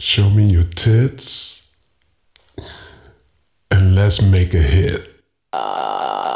Show me your tits and let's make a hit. Uh...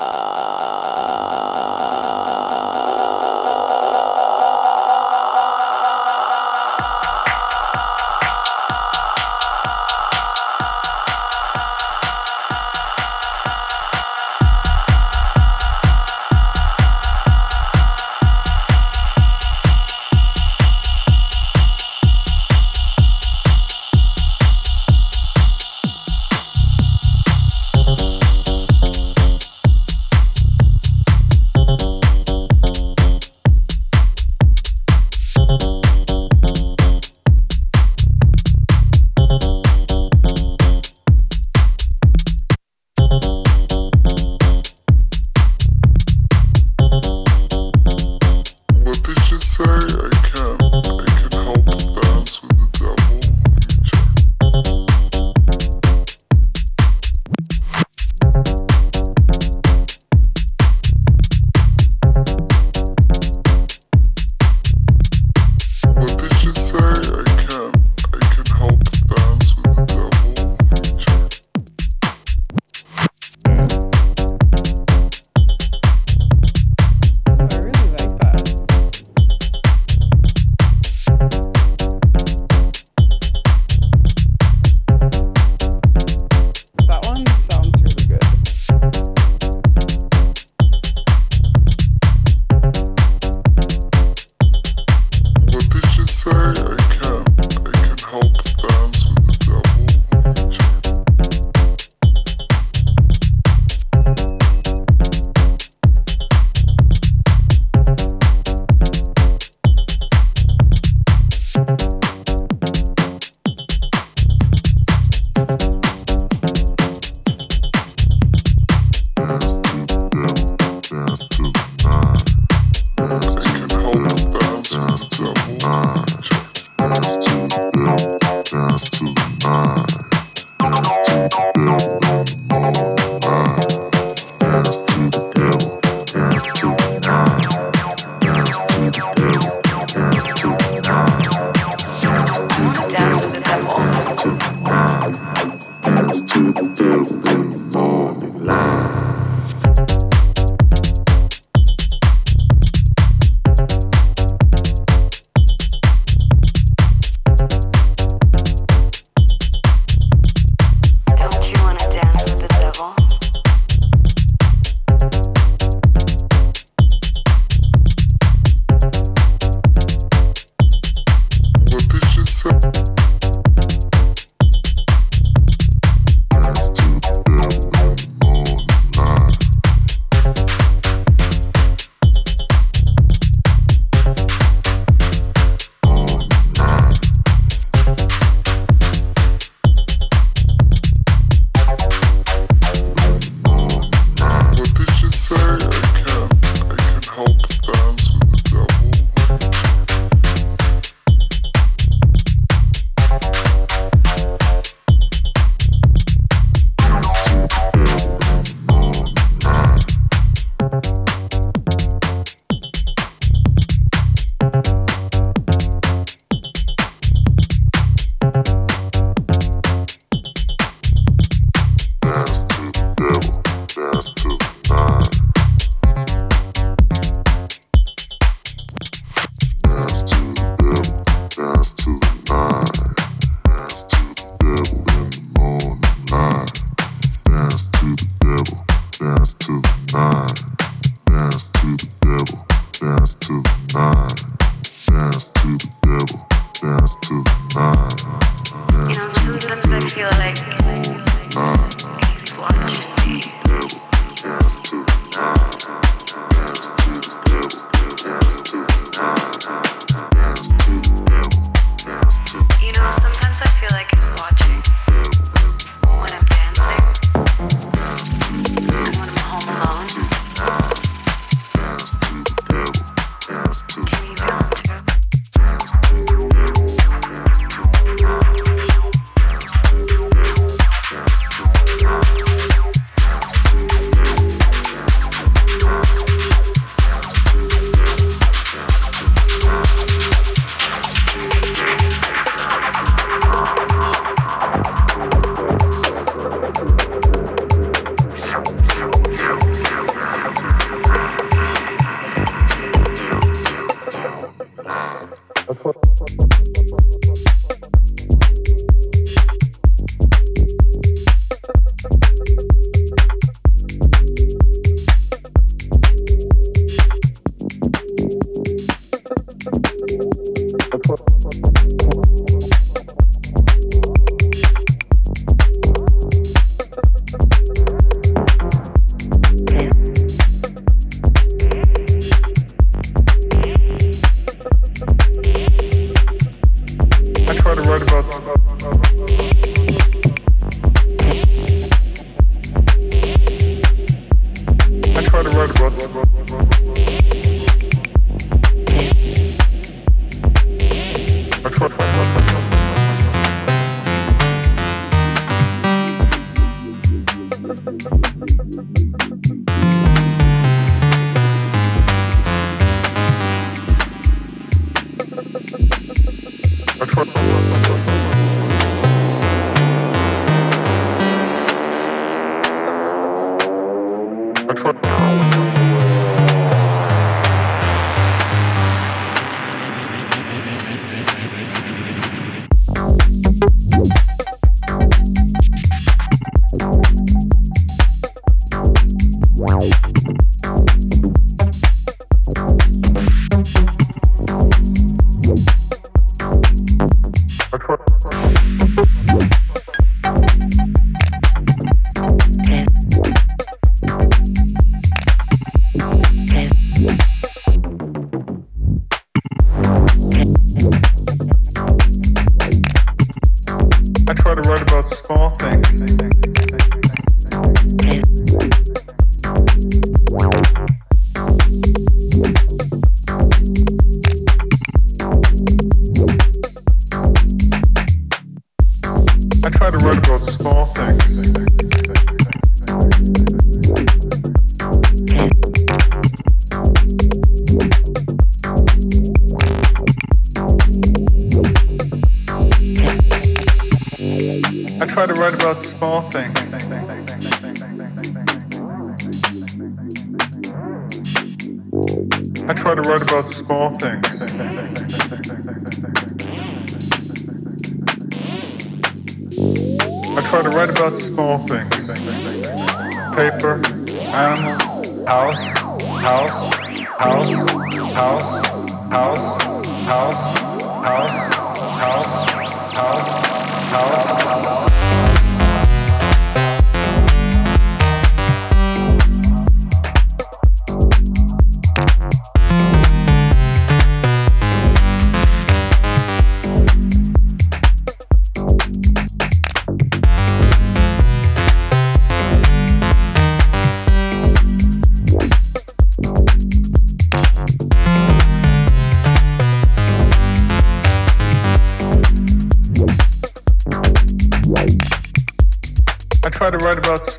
about small things. I try to write about small things. I try to write about small things. Paper, animals, house, house, house, house, house, house, house. house. that's.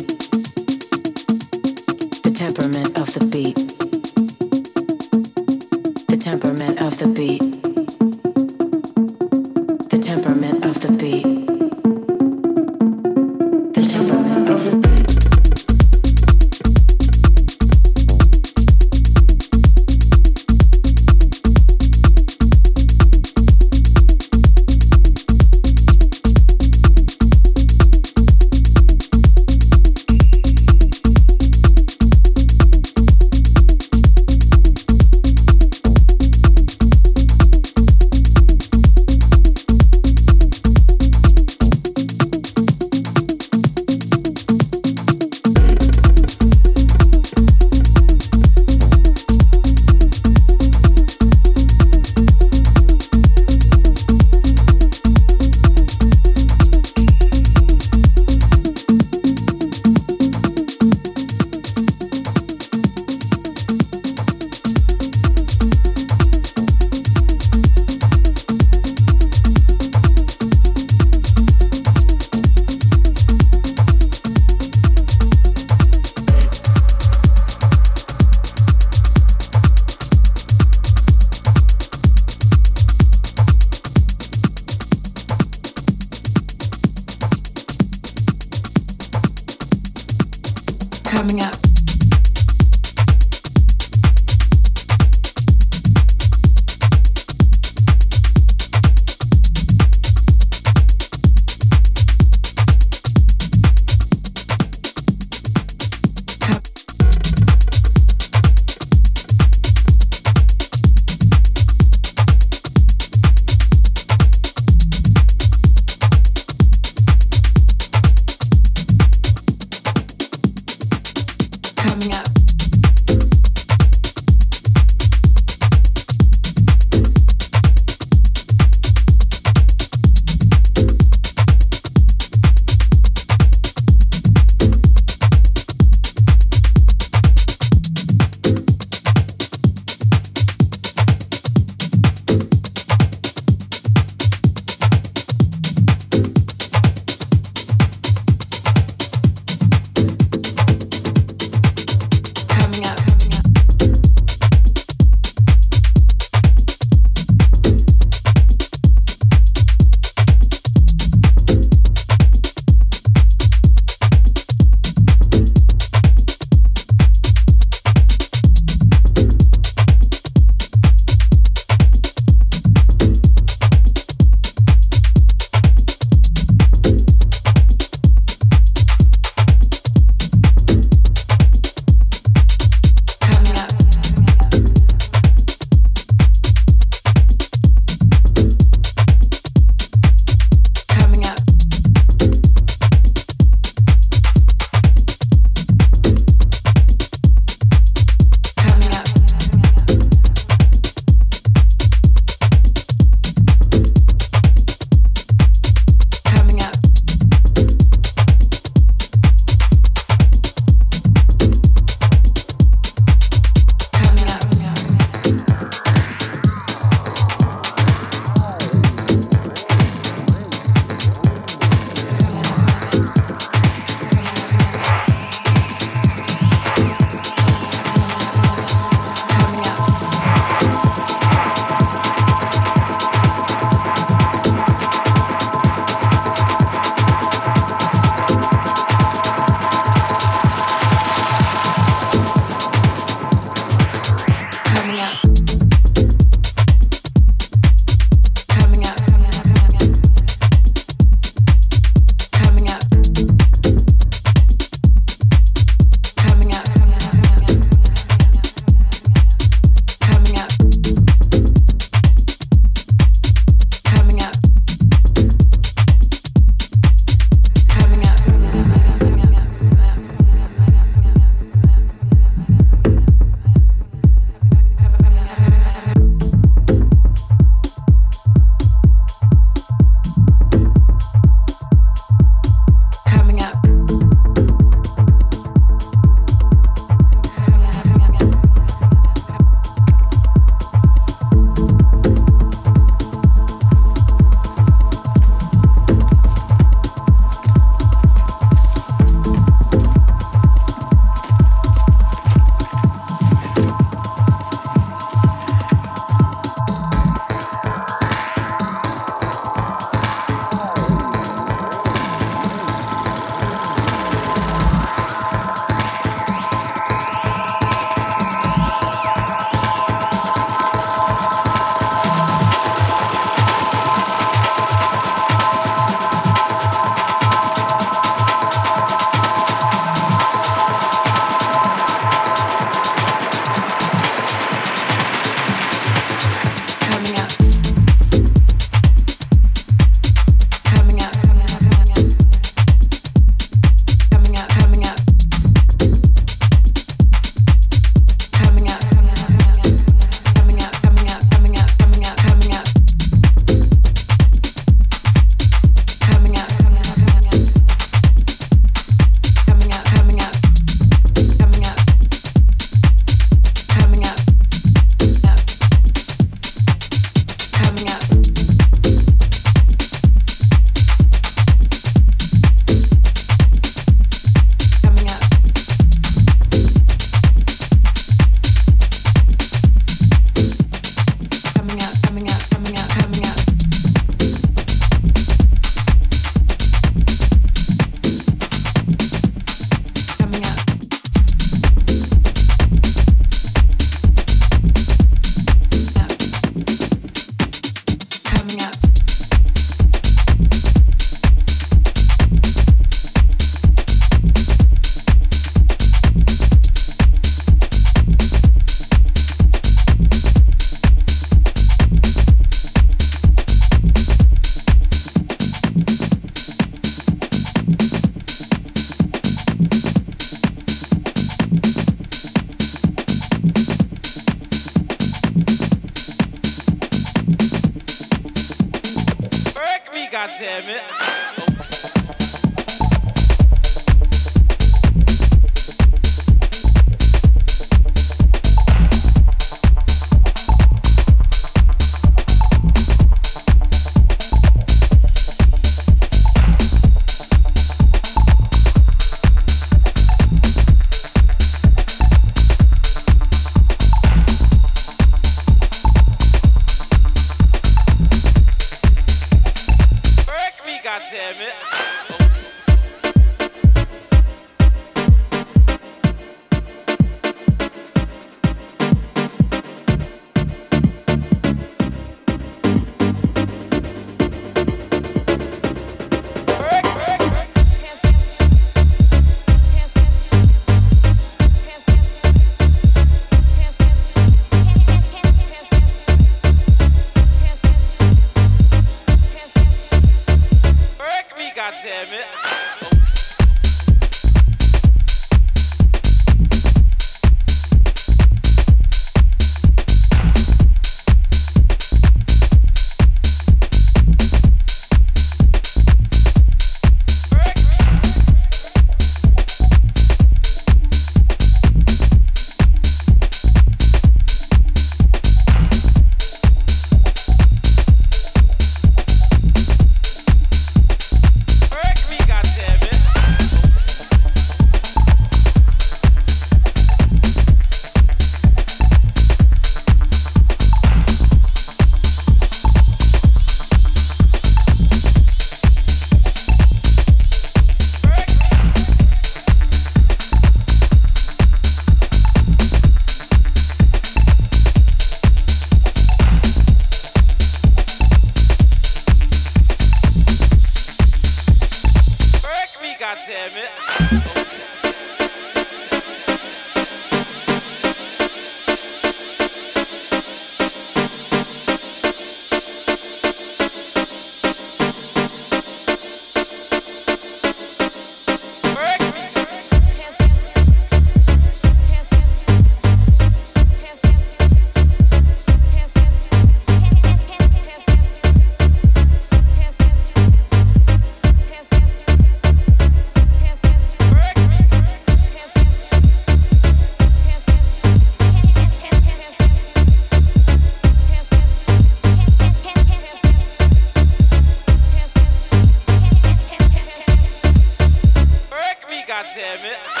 Work me,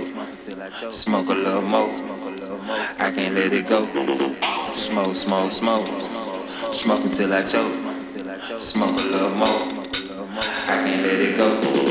choke. Smoke a little more. I can't let it go. Smoke, smoke, smoke. Smoke until I choke. Smoke a little more. I can't let it go.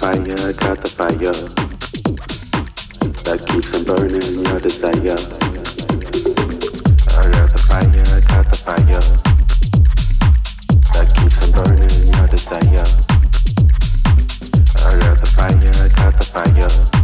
fire, got the fire that keeps on burning your desire. I got the fire, got the fire that keeps on burning your desire. I got the fire, got the fire.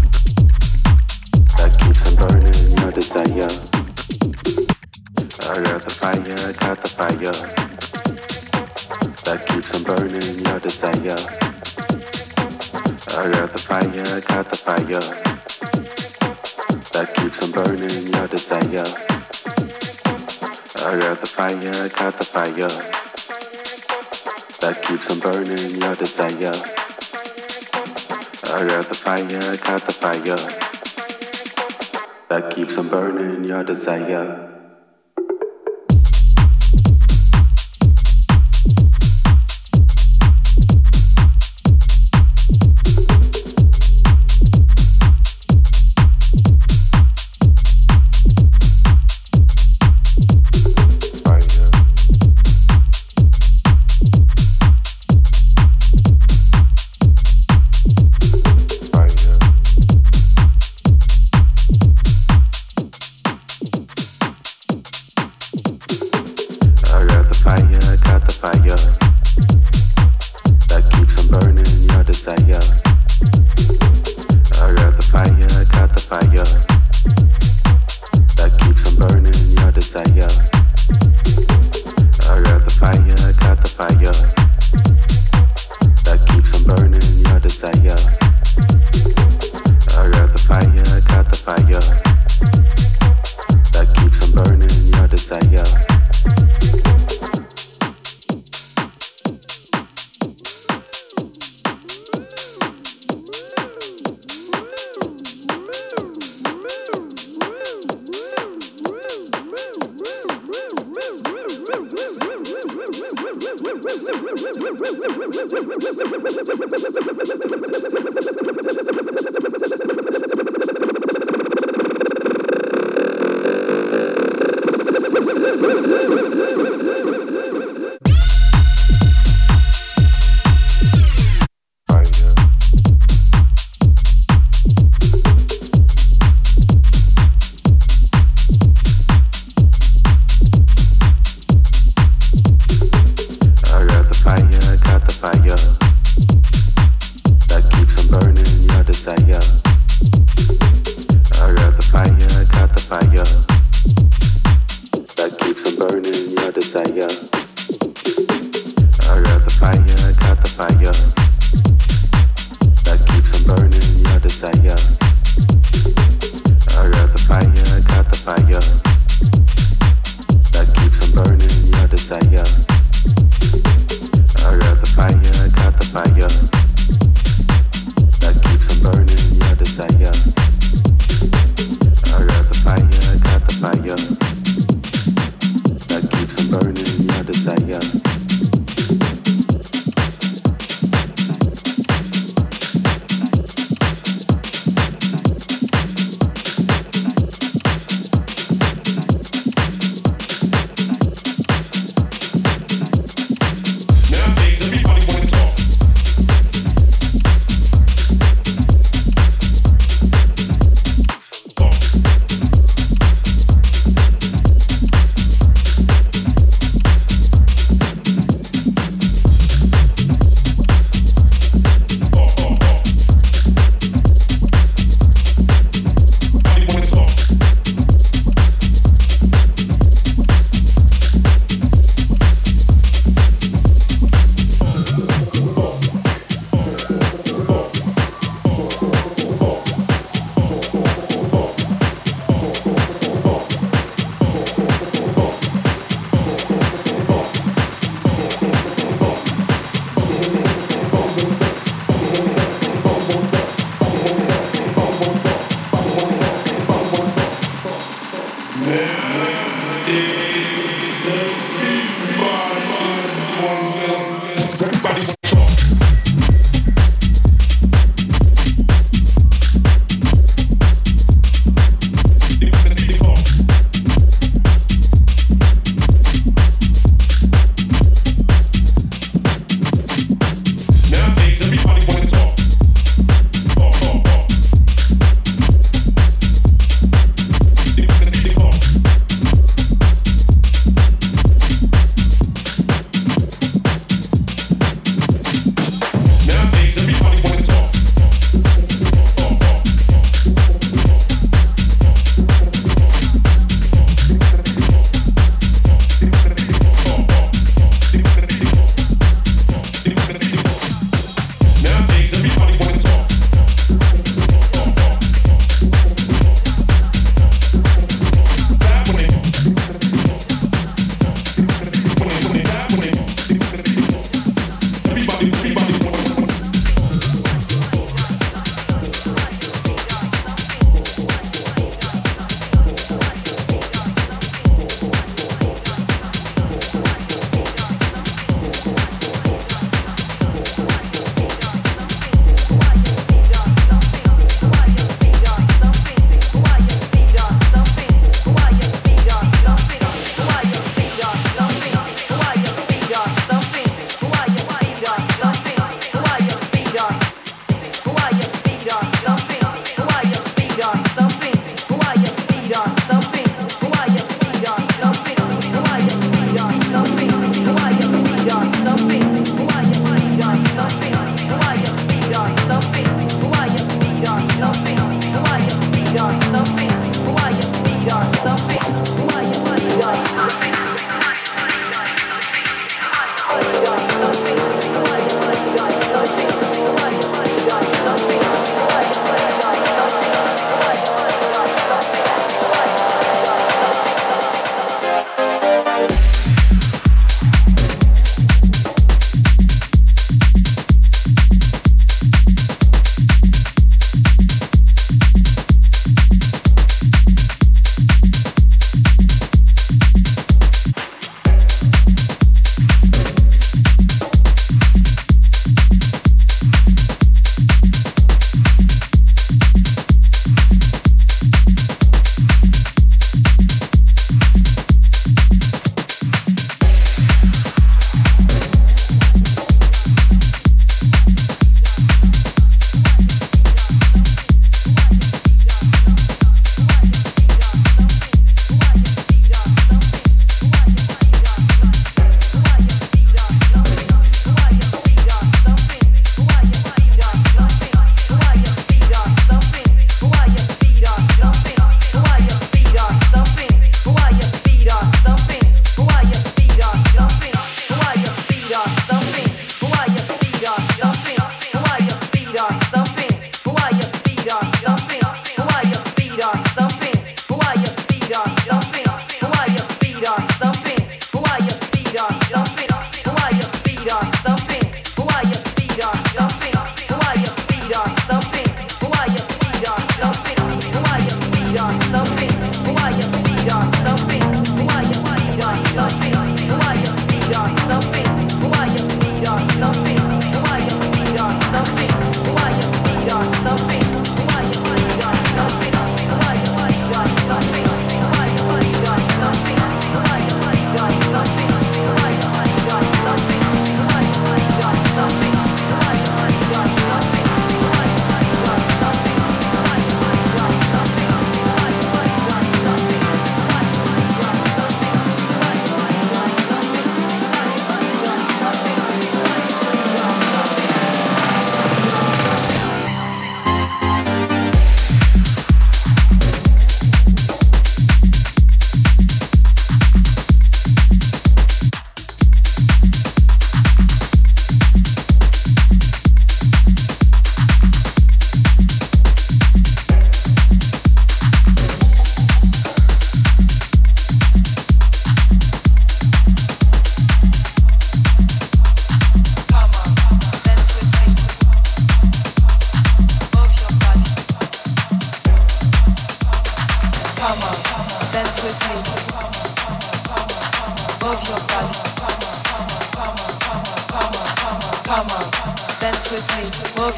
fire that keeps on burning your desire. I got the fire, got the fire that keeps on burning your desire.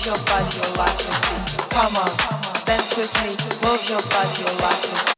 your body, your life. Come on, dance with me, move your body, your life.